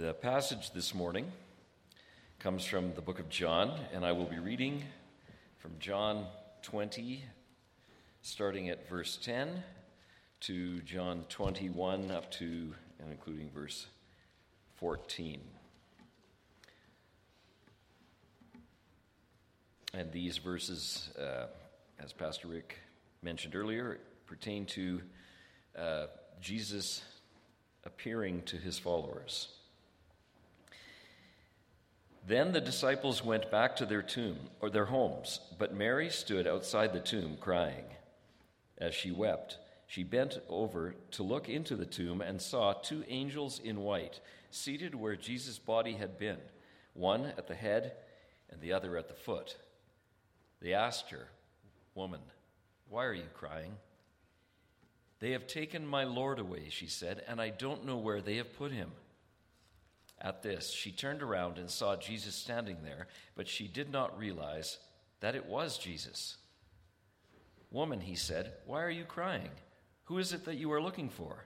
The passage this morning comes from the book of John, and I will be reading from John 20, starting at verse 10, to John 21, up to and including verse 14. And these verses, uh, as Pastor Rick mentioned earlier, pertain to uh, Jesus appearing to his followers. Then the disciples went back to their tomb or their homes, but Mary stood outside the tomb crying. As she wept, she bent over to look into the tomb and saw two angels in white seated where Jesus' body had been, one at the head and the other at the foot. They asked her, Woman, why are you crying? They have taken my Lord away, she said, and I don't know where they have put him. At this, she turned around and saw Jesus standing there, but she did not realize that it was Jesus. Woman, he said, why are you crying? Who is it that you are looking for?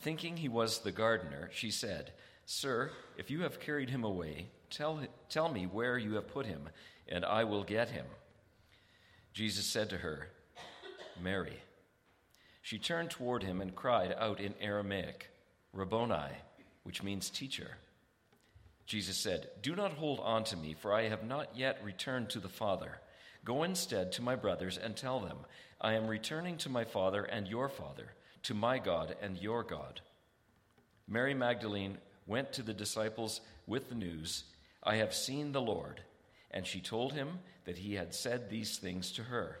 Thinking he was the gardener, she said, Sir, if you have carried him away, tell, tell me where you have put him, and I will get him. Jesus said to her, Mary. She turned toward him and cried out in Aramaic, Rabboni which means teacher. Jesus said, Do not hold on to me, for I have not yet returned to the Father. Go instead to my brothers and tell them, I am returning to my Father and your Father, to my God and your God. Mary Magdalene went to the disciples with the news, I have seen the Lord. And she told him that he had said these things to her.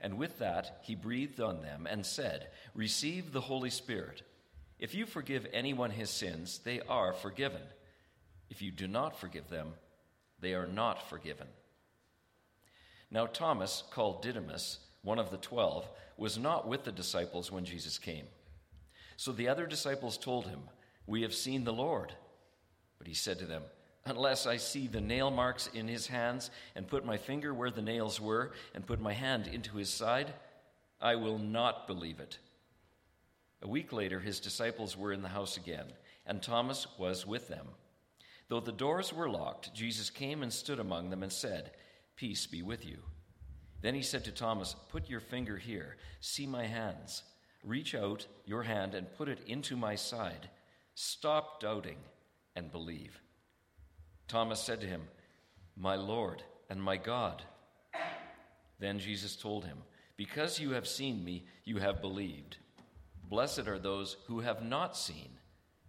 And with that, he breathed on them and said, Receive the Holy Spirit. If you forgive anyone his sins, they are forgiven. If you do not forgive them, they are not forgiven. Now, Thomas, called Didymus, one of the twelve, was not with the disciples when Jesus came. So the other disciples told him, We have seen the Lord. But he said to them, unless I see the nail marks in his hands, and put my finger where the nails were, and put my hand into his side, I will not believe it. A week later, his disciples were in the house again, and Thomas was with them. Though the doors were locked, Jesus came and stood among them and said, Peace be with you. Then he said to Thomas, Put your finger here, see my hands. Reach out your hand and put it into my side. Stop doubting and believe. Thomas said to him, My Lord and my God. Then Jesus told him, Because you have seen me, you have believed. Blessed are those who have not seen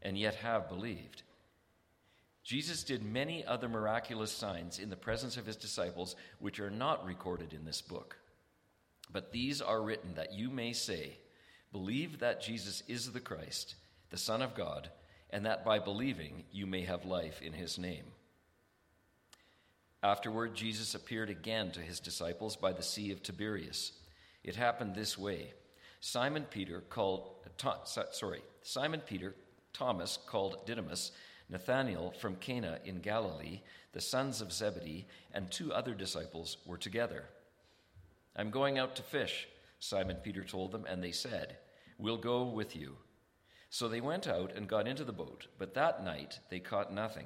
and yet have believed. Jesus did many other miraculous signs in the presence of his disciples, which are not recorded in this book. But these are written that you may say, Believe that Jesus is the Christ, the Son of God, and that by believing you may have life in his name. Afterward, Jesus appeared again to his disciples by the Sea of Tiberias. It happened this way Simon Peter called, sorry, Simon Peter, Thomas called Didymus, Nathanael from Cana in Galilee, the sons of Zebedee, and two other disciples were together. I'm going out to fish, Simon Peter told them, and they said, We'll go with you. So they went out and got into the boat, but that night they caught nothing.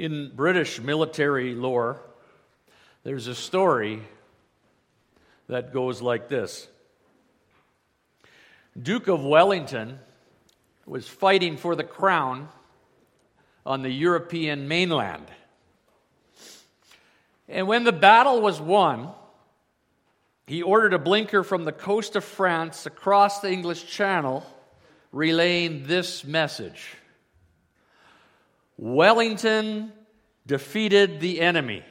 In British military lore, there's a story that goes like this Duke of Wellington was fighting for the crown on the European mainland. And when the battle was won, he ordered a blinker from the coast of France across the English Channel, relaying this message Wellington defeated the enemy.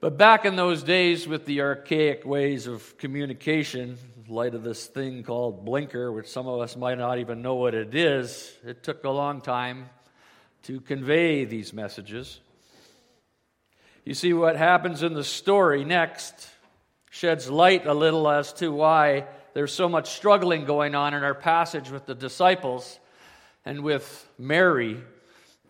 But back in those days, with the archaic ways of communication, light of this thing called blinker, which some of us might not even know what it is, it took a long time to convey these messages. You see, what happens in the story next sheds light a little as to why there's so much struggling going on in our passage with the disciples and with Mary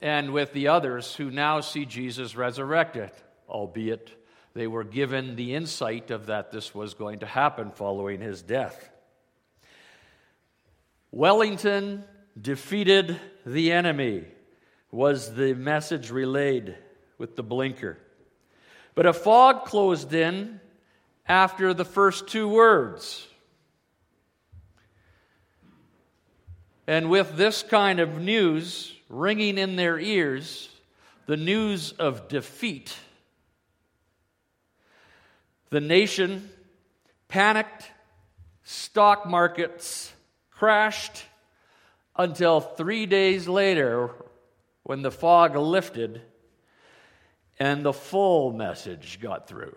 and with the others who now see Jesus resurrected, albeit they were given the insight of that this was going to happen following his death. Wellington defeated the enemy, was the message relayed with the blinker. But a fog closed in after the first two words. And with this kind of news ringing in their ears, the news of defeat, the nation panicked, stock markets crashed until three days later when the fog lifted and the full message got through.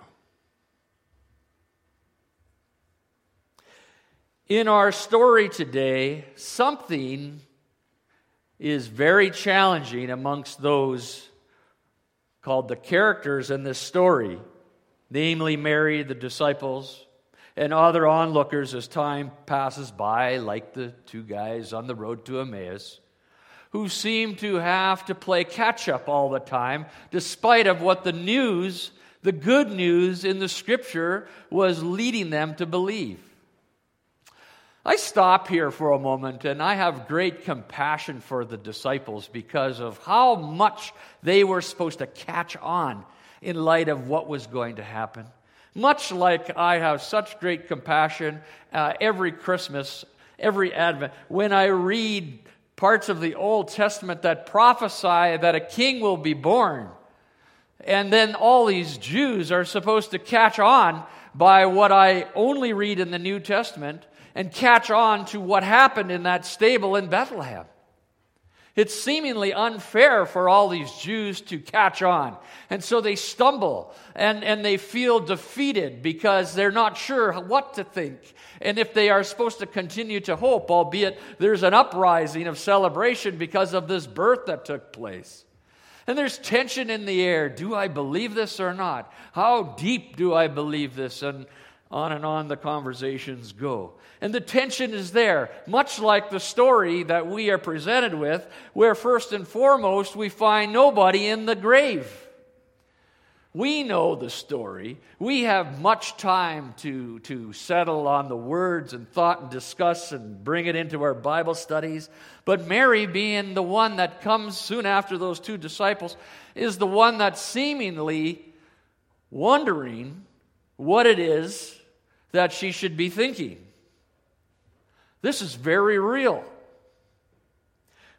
In our story today, something is very challenging amongst those called the characters in this story, namely Mary, the disciples, and other onlookers as time passes by, like the two guys on the road to Emmaus, who seem to have to play catch up all the time, despite of what the news, the good news in the scripture, was leading them to believe. I stop here for a moment and I have great compassion for the disciples because of how much they were supposed to catch on in light of what was going to happen. Much like I have such great compassion uh, every Christmas, every Advent, when I read parts of the Old Testament that prophesy that a king will be born. And then all these Jews are supposed to catch on by what I only read in the New Testament and catch on to what happened in that stable in Bethlehem. It's seemingly unfair for all these Jews to catch on. And so they stumble and, and they feel defeated because they're not sure what to think. And if they are supposed to continue to hope, albeit there's an uprising of celebration because of this birth that took place. And there's tension in the air. Do I believe this or not? How deep do I believe this? And on and on the conversations go. And the tension is there, much like the story that we are presented with, where first and foremost we find nobody in the grave. We know the story. We have much time to, to settle on the words and thought and discuss and bring it into our Bible studies. But Mary, being the one that comes soon after those two disciples, is the one that's seemingly wondering what it is that she should be thinking. This is very real.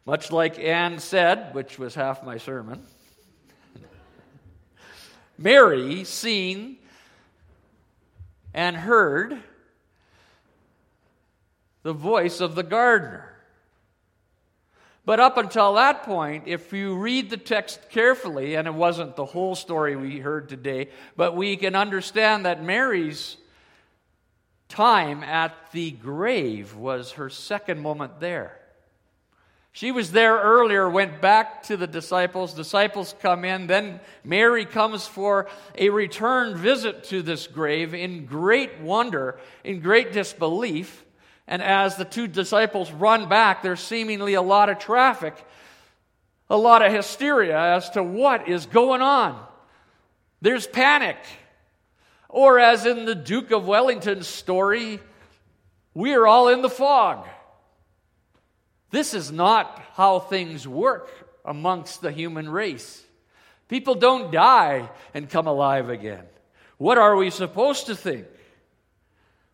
Much like Anne said, which was half my sermon, Mary seen and heard the voice of the gardener. But up until that point, if you read the text carefully, and it wasn't the whole story we heard today, but we can understand that Mary's time at the grave was her second moment there. She was there earlier, went back to the disciples. Disciples come in. Then Mary comes for a return visit to this grave in great wonder, in great disbelief. And as the two disciples run back, there's seemingly a lot of traffic, a lot of hysteria as to what is going on. There's panic. Or, as in the Duke of Wellington's story, we are all in the fog. This is not how things work amongst the human race. People don't die and come alive again. What are we supposed to think?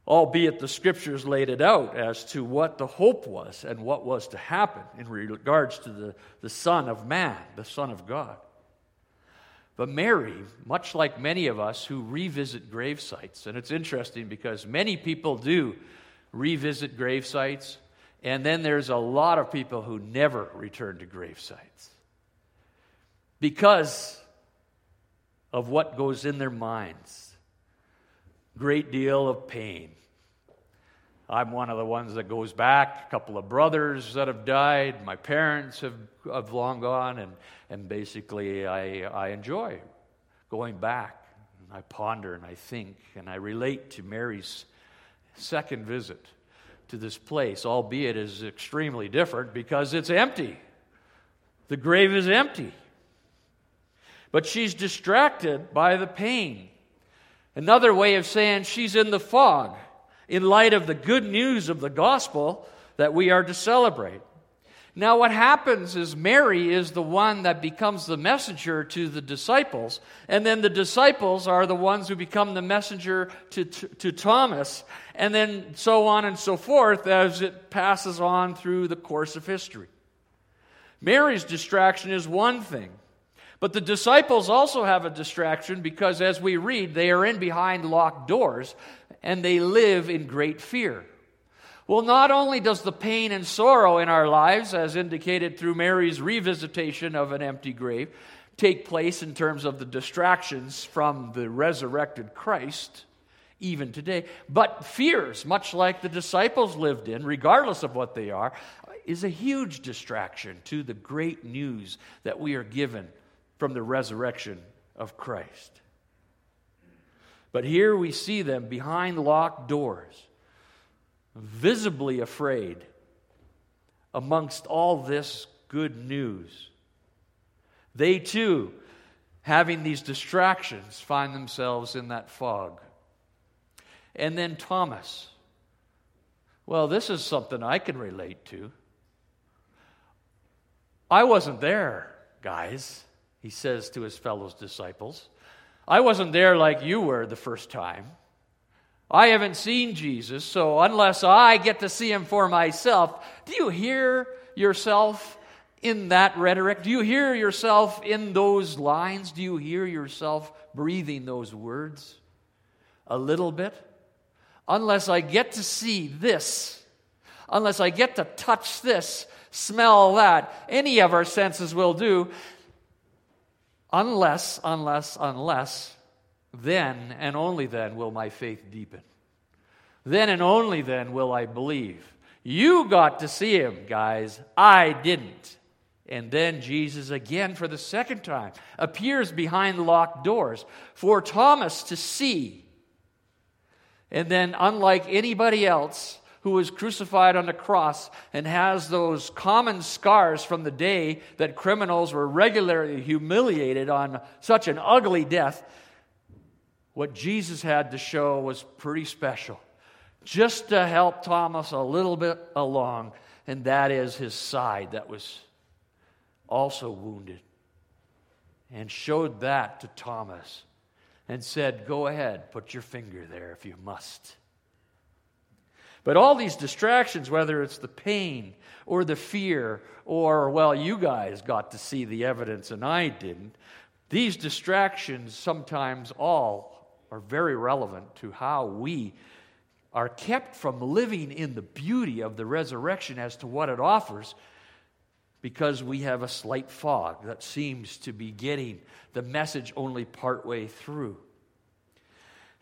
Albeit the scriptures laid it out as to what the hope was and what was to happen in regards to the, the Son of Man, the Son of God. But Mary, much like many of us who revisit grave sites, and it's interesting because many people do revisit grave sites, and then there's a lot of people who never return to grave sites because of what goes in their minds. Great deal of pain. I'm one of the ones that goes back. A couple of brothers that have died. My parents have, have long gone. And, and basically, I, I enjoy going back. I ponder and I think and I relate to Mary's second visit to this place, albeit is extremely different because it's empty. The grave is empty. But she's distracted by the pain. Another way of saying she's in the fog in light of the good news of the gospel that we are to celebrate. Now, what happens is Mary is the one that becomes the messenger to the disciples, and then the disciples are the ones who become the messenger to, to, to, Thomas, and then so on and so forth as it passes on through the course of history. Mary's distraction is one thing, but the disciples also have a distraction because, as we read, they are in behind locked doors and they live in great fear. Well, not only does the pain and sorrow in our lives, as indicated through Mary's revisitation of an empty grave, take place in terms of the distractions from the resurrected Christ, even today, but fears, much like the disciples lived in, regardless of what they are, is a huge distraction to the great news that we are given from the resurrection of Christ. But here we see them behind locked doors visibly afraid amongst all this good news. They too, having these distractions, find themselves in that fog. And then Thomas. Well, this is something I can relate to. I wasn't there, guys, he says to his fellow disciples. I wasn't there like you were the first time. I haven't seen Jesus, so unless I get to see him for myself, do you hear yourself in that rhetoric? Do you hear yourself in those lines? Do you hear yourself breathing those words? A little bit? Unless I get to see this, unless I get to touch this, smell that, any of our senses will do. Unless, unless, unless then and only then will my faith deepen. Then and only then will I believe. You got to see him, guys. I didn't. And then Jesus, again for the second time, appears behind locked doors for Thomas to see. And then, unlike anybody else who was crucified on the cross and has those common scars from the day that criminals were regularly humiliated on such an ugly death, what Jesus had to show was pretty special, just to help Thomas a little bit along, and that is his side that was also wounded. And showed that to Thomas and said, Go ahead, put your finger there if you must. But all these distractions, whether it's the pain or the fear, or, well, you guys got to see the evidence and I didn't, these distractions sometimes all are very relevant to how we are kept from living in the beauty of the resurrection as to what it offers because we have a slight fog that seems to be getting the message only partway through.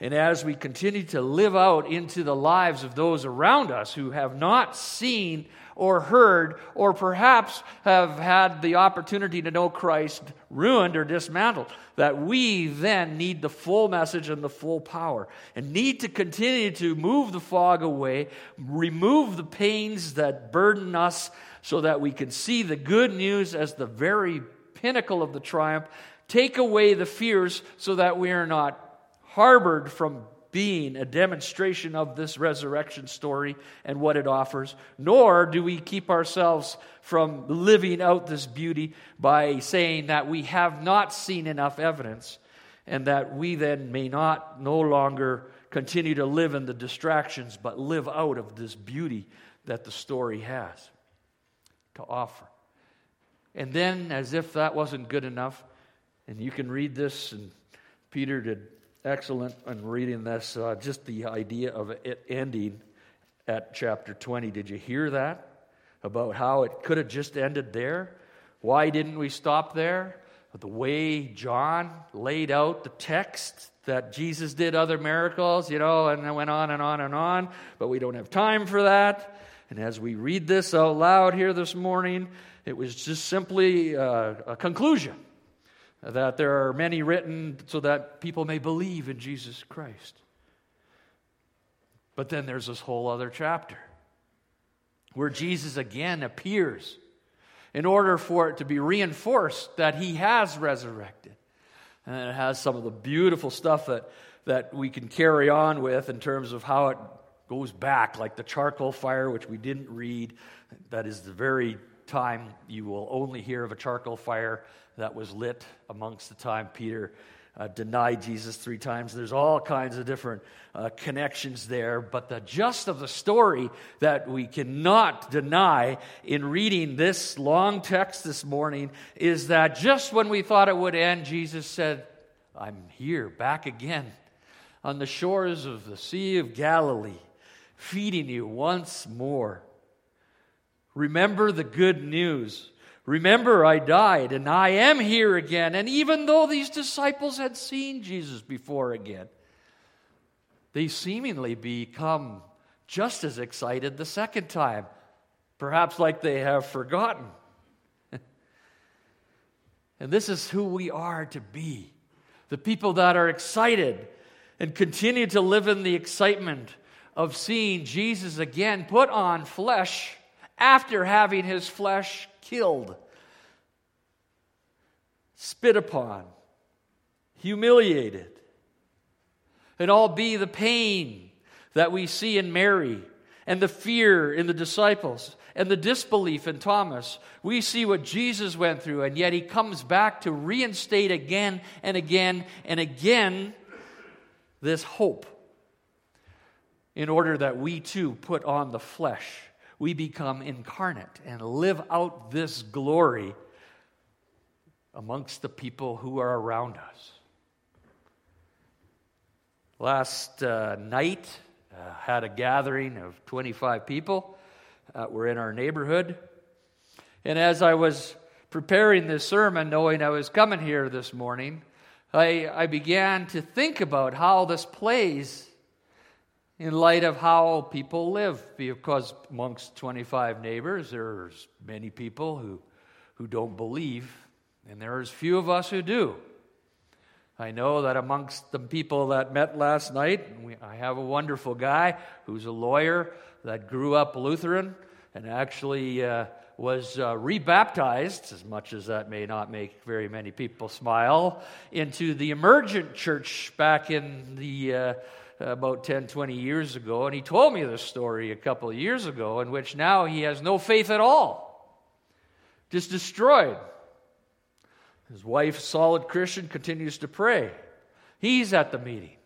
And as we continue to live out into the lives of those around us who have not seen or heard, or perhaps have had the opportunity to know Christ ruined or dismantled, that we then need the full message and the full power, and need to continue to move the fog away, remove the pains that burden us, so that we can see the good news as the very pinnacle of the triumph, take away the fears so that we are not harbored from being a demonstration of this resurrection story and what it offers, nor do we keep ourselves from living out this beauty by saying that we have not seen enough evidence and that we then may not no longer continue to live in the distractions but live out of this beauty that the story has to offer. And then, as if that wasn't good enough, and you can read this, and Peter did excellent in reading this, uh, just the idea of it ending at chapter 20. Did you hear that? About how it could have just ended there? Why didn't we stop there? The way John laid out the text that Jesus did other miracles, you know, and it went on and on and on, but we don't have time for that. And as we read this out loud here this morning, it was just simply uh, a conclusion that there are many written so that people may believe in Jesus Christ. But then there's this whole other chapter where Jesus again appears in order for it to be reinforced that he has resurrected. And it has some of the beautiful stuff that, that we can carry on with in terms of how it goes back, like the charcoal fire, which we didn't read. That is the very time you will only hear of a charcoal fire that was lit amongst the time Peter uh, denied Jesus three times. There's all kinds of different uh, connections there, but the gist of the story that we cannot deny in reading this long text this morning is that just when we thought it would end, Jesus said, I'm here, back again on the shores of the Sea of Galilee, feeding you once more. Remember the good news Remember, I died and I am here again. And even though these disciples had seen Jesus before again, they seemingly become just as excited the second time, perhaps like they have forgotten. and this is who we are to be the people that are excited and continue to live in the excitement of seeing Jesus again put on flesh after having his flesh killed, spit upon, humiliated. And all be the pain that we see in Mary and the fear in the disciples and the disbelief in Thomas. We see what Jesus went through, and yet he comes back to reinstate again and again and again this hope in order that we too put on the flesh we become incarnate and live out this glory amongst the people who are around us. Last uh, night, uh, had a gathering of 25 people. Uh, we're in our neighborhood. And as I was preparing this sermon, knowing I was coming here this morning, I, I began to think about how this plays in light of how people live. Because amongst 25 neighbors, there's many people who, who don't believe, and there's few of us who do. I know that amongst the people that met last night, we, I have a wonderful guy who's a lawyer that grew up Lutheran and actually uh, was uh, rebaptized, as much as that may not make very many people smile, into the emergent church back in the uh, about 10, 20 years ago, and he told me this story a couple of years ago, in which now he has no faith at all, just destroyed. His wife, solid Christian, continues to pray. He's at the meeting.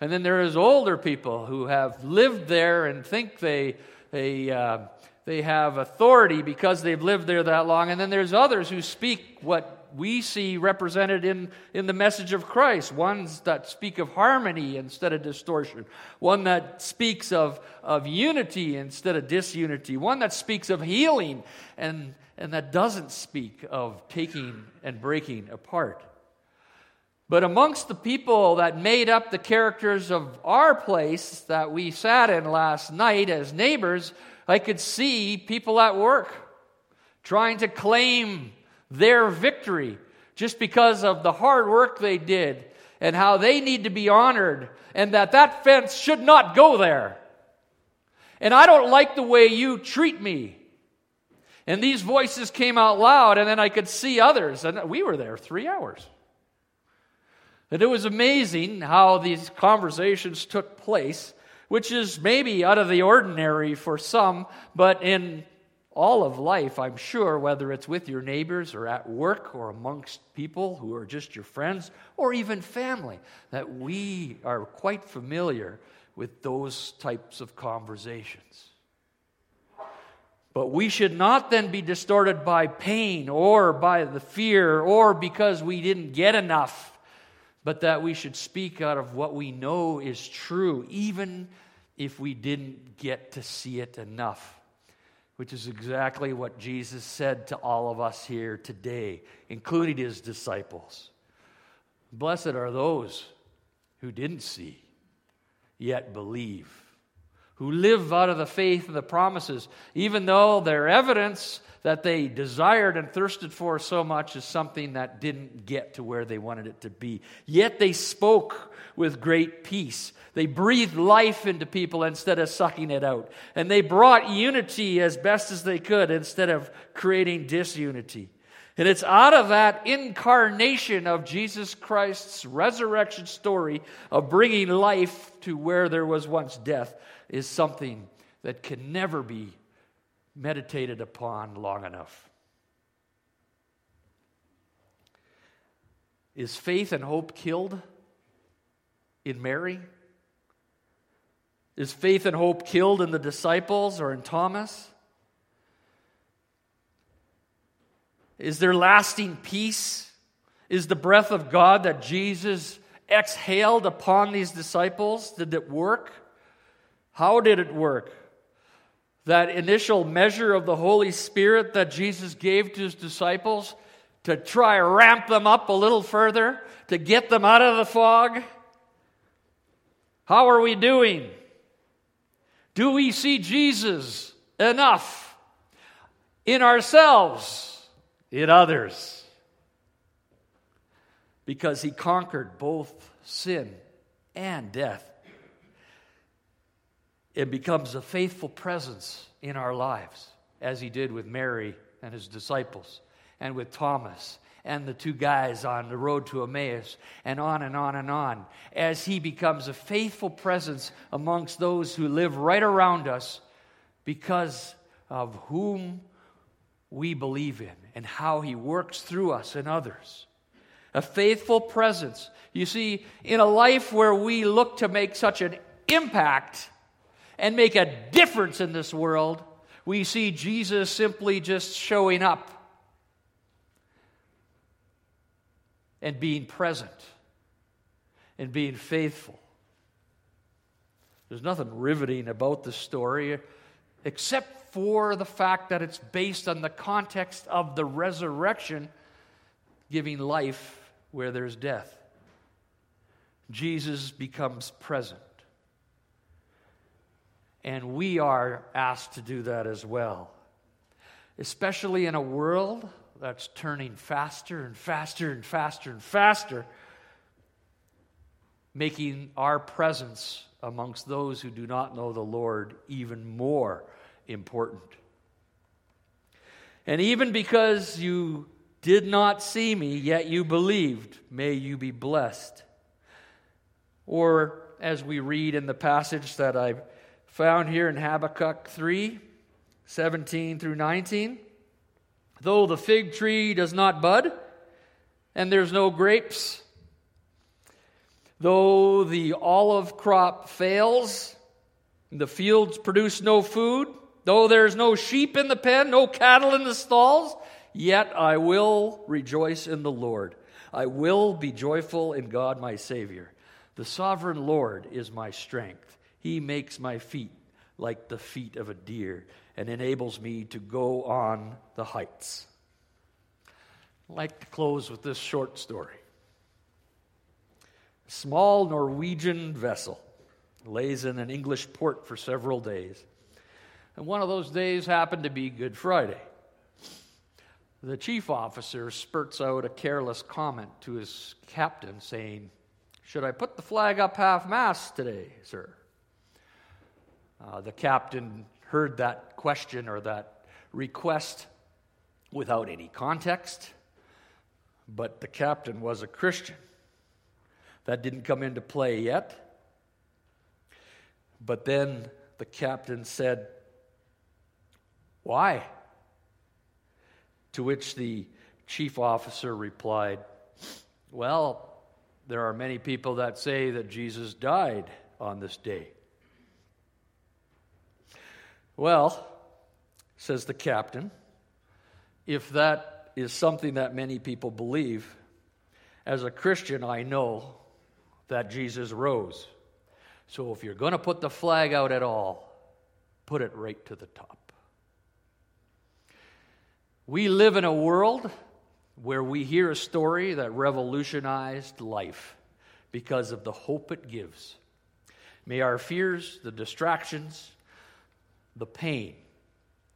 And then there is older people who have lived there and think they, they, uh, they have authority because they've lived there that long. And then there's others who speak what we see represented in, in the message of Christ. Ones that speak of harmony instead of distortion, one that speaks of, of unity instead of disunity, one that speaks of healing and, and that doesn't speak of taking and breaking apart. But amongst the people that made up the characters of our place that we sat in last night as neighbors, I could see people at work trying to claim their victory just because of the hard work they did and how they need to be honored and that that fence should not go there. And I don't like the way you treat me. And these voices came out loud, and then I could see others, and we were there three hours. And it was amazing how these conversations took place, which is maybe out of the ordinary for some, but in all of life, I'm sure, whether it's with your neighbors or at work or amongst people who are just your friends or even family, that we are quite familiar with those types of conversations. But we should not then be distorted by pain or by the fear or because we didn't get enough but that we should speak out of what we know is true, even if we didn't get to see it enough, which is exactly what Jesus said to all of us here today, including his disciples. Blessed are those who didn't see, yet believe, who live out of the faith of the promises, even though their evidence that they desired and thirsted for so much is something that didn't get to where they wanted it to be. Yet they spoke with great peace. They breathed life into people instead of sucking it out. And they brought unity as best as they could instead of creating disunity. And it's out of that incarnation of Jesus Christ's resurrection story of bringing life to where there was once death is something that can never be meditated upon long enough. Is faith and hope killed in Mary? Is faith and hope killed in the disciples or in Thomas? Is there lasting peace? Is the breath of God that Jesus exhaled upon these disciples, did it work? How did it work? that initial measure of the Holy Spirit that Jesus gave to his disciples to try ramp them up a little further, to get them out of the fog? How are we doing? Do we see Jesus enough in ourselves, in others? Because he conquered both sin and death it becomes a faithful presence in our lives, as he did with Mary and his disciples, and with Thomas and the two guys on the road to Emmaus, and on and on and on, as he becomes a faithful presence amongst those who live right around us because of whom we believe in and how he works through us and others. A faithful presence. You see, in a life where we look to make such an impact and make a difference in this world, we see Jesus simply just showing up and being present and being faithful. There's nothing riveting about this story except for the fact that it's based on the context of the resurrection giving life where there's death. Jesus becomes present. And we are asked to do that as well. Especially in a world that's turning faster and faster and faster and faster, making our presence amongst those who do not know the Lord even more important. And even because you did not see me, yet you believed, may you be blessed. Or, as we read in the passage that I've found here in Habakkuk 3 17 through 19. Though the fig tree does not bud, and there's no grapes, Though the olive crop fails, the fields produce no food, though there's no sheep in the pen, no cattle in the stalls, yet I will rejoice in the Lord. I will be joyful in God my Savior. The sovereign Lord is my strength. He makes my feet like the feet of a deer and enables me to go on the heights. I'd like to close with this short story. A small Norwegian vessel lays in an English port for several days. And one of those days happened to be Good Friday. The chief officer spurts out a careless comment to his captain saying, Should I put the flag up half mast today, sir? Uh, the captain heard that question or that request without any context, but the captain was a Christian. That didn't come into play yet. But then the captain said, Why? To which the chief officer replied, Well, there are many people that say that Jesus died on this day. Well, says the captain, if that is something that many people believe, as a Christian, I know that Jesus rose. So if you're going to put the flag out at all, put it right to the top. We live in a world where we hear a story that revolutionized life because of the hope it gives. May our fears, the distractions, the pain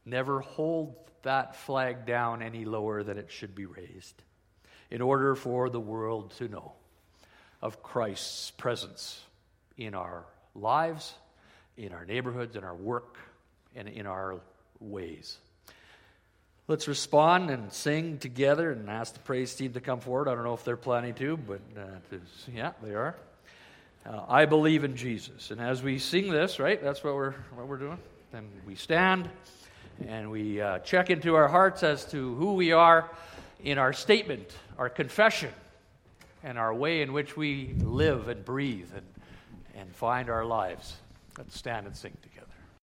never hold that flag down any lower than it should be raised in order for the world to know of Christ's presence in our lives, in our neighborhoods, in our work, and in our ways. Let's respond and sing together and ask the praise team to come forward. I don't know if they're planning to, but uh, yeah, they are. Uh, I believe in Jesus. And as we sing this, right, that's what we're, what we're doing. Then we stand and we uh, check into our hearts as to who we are in our statement, our confession, and our way in which we live and breathe and, and find our lives. Let's stand and sing together.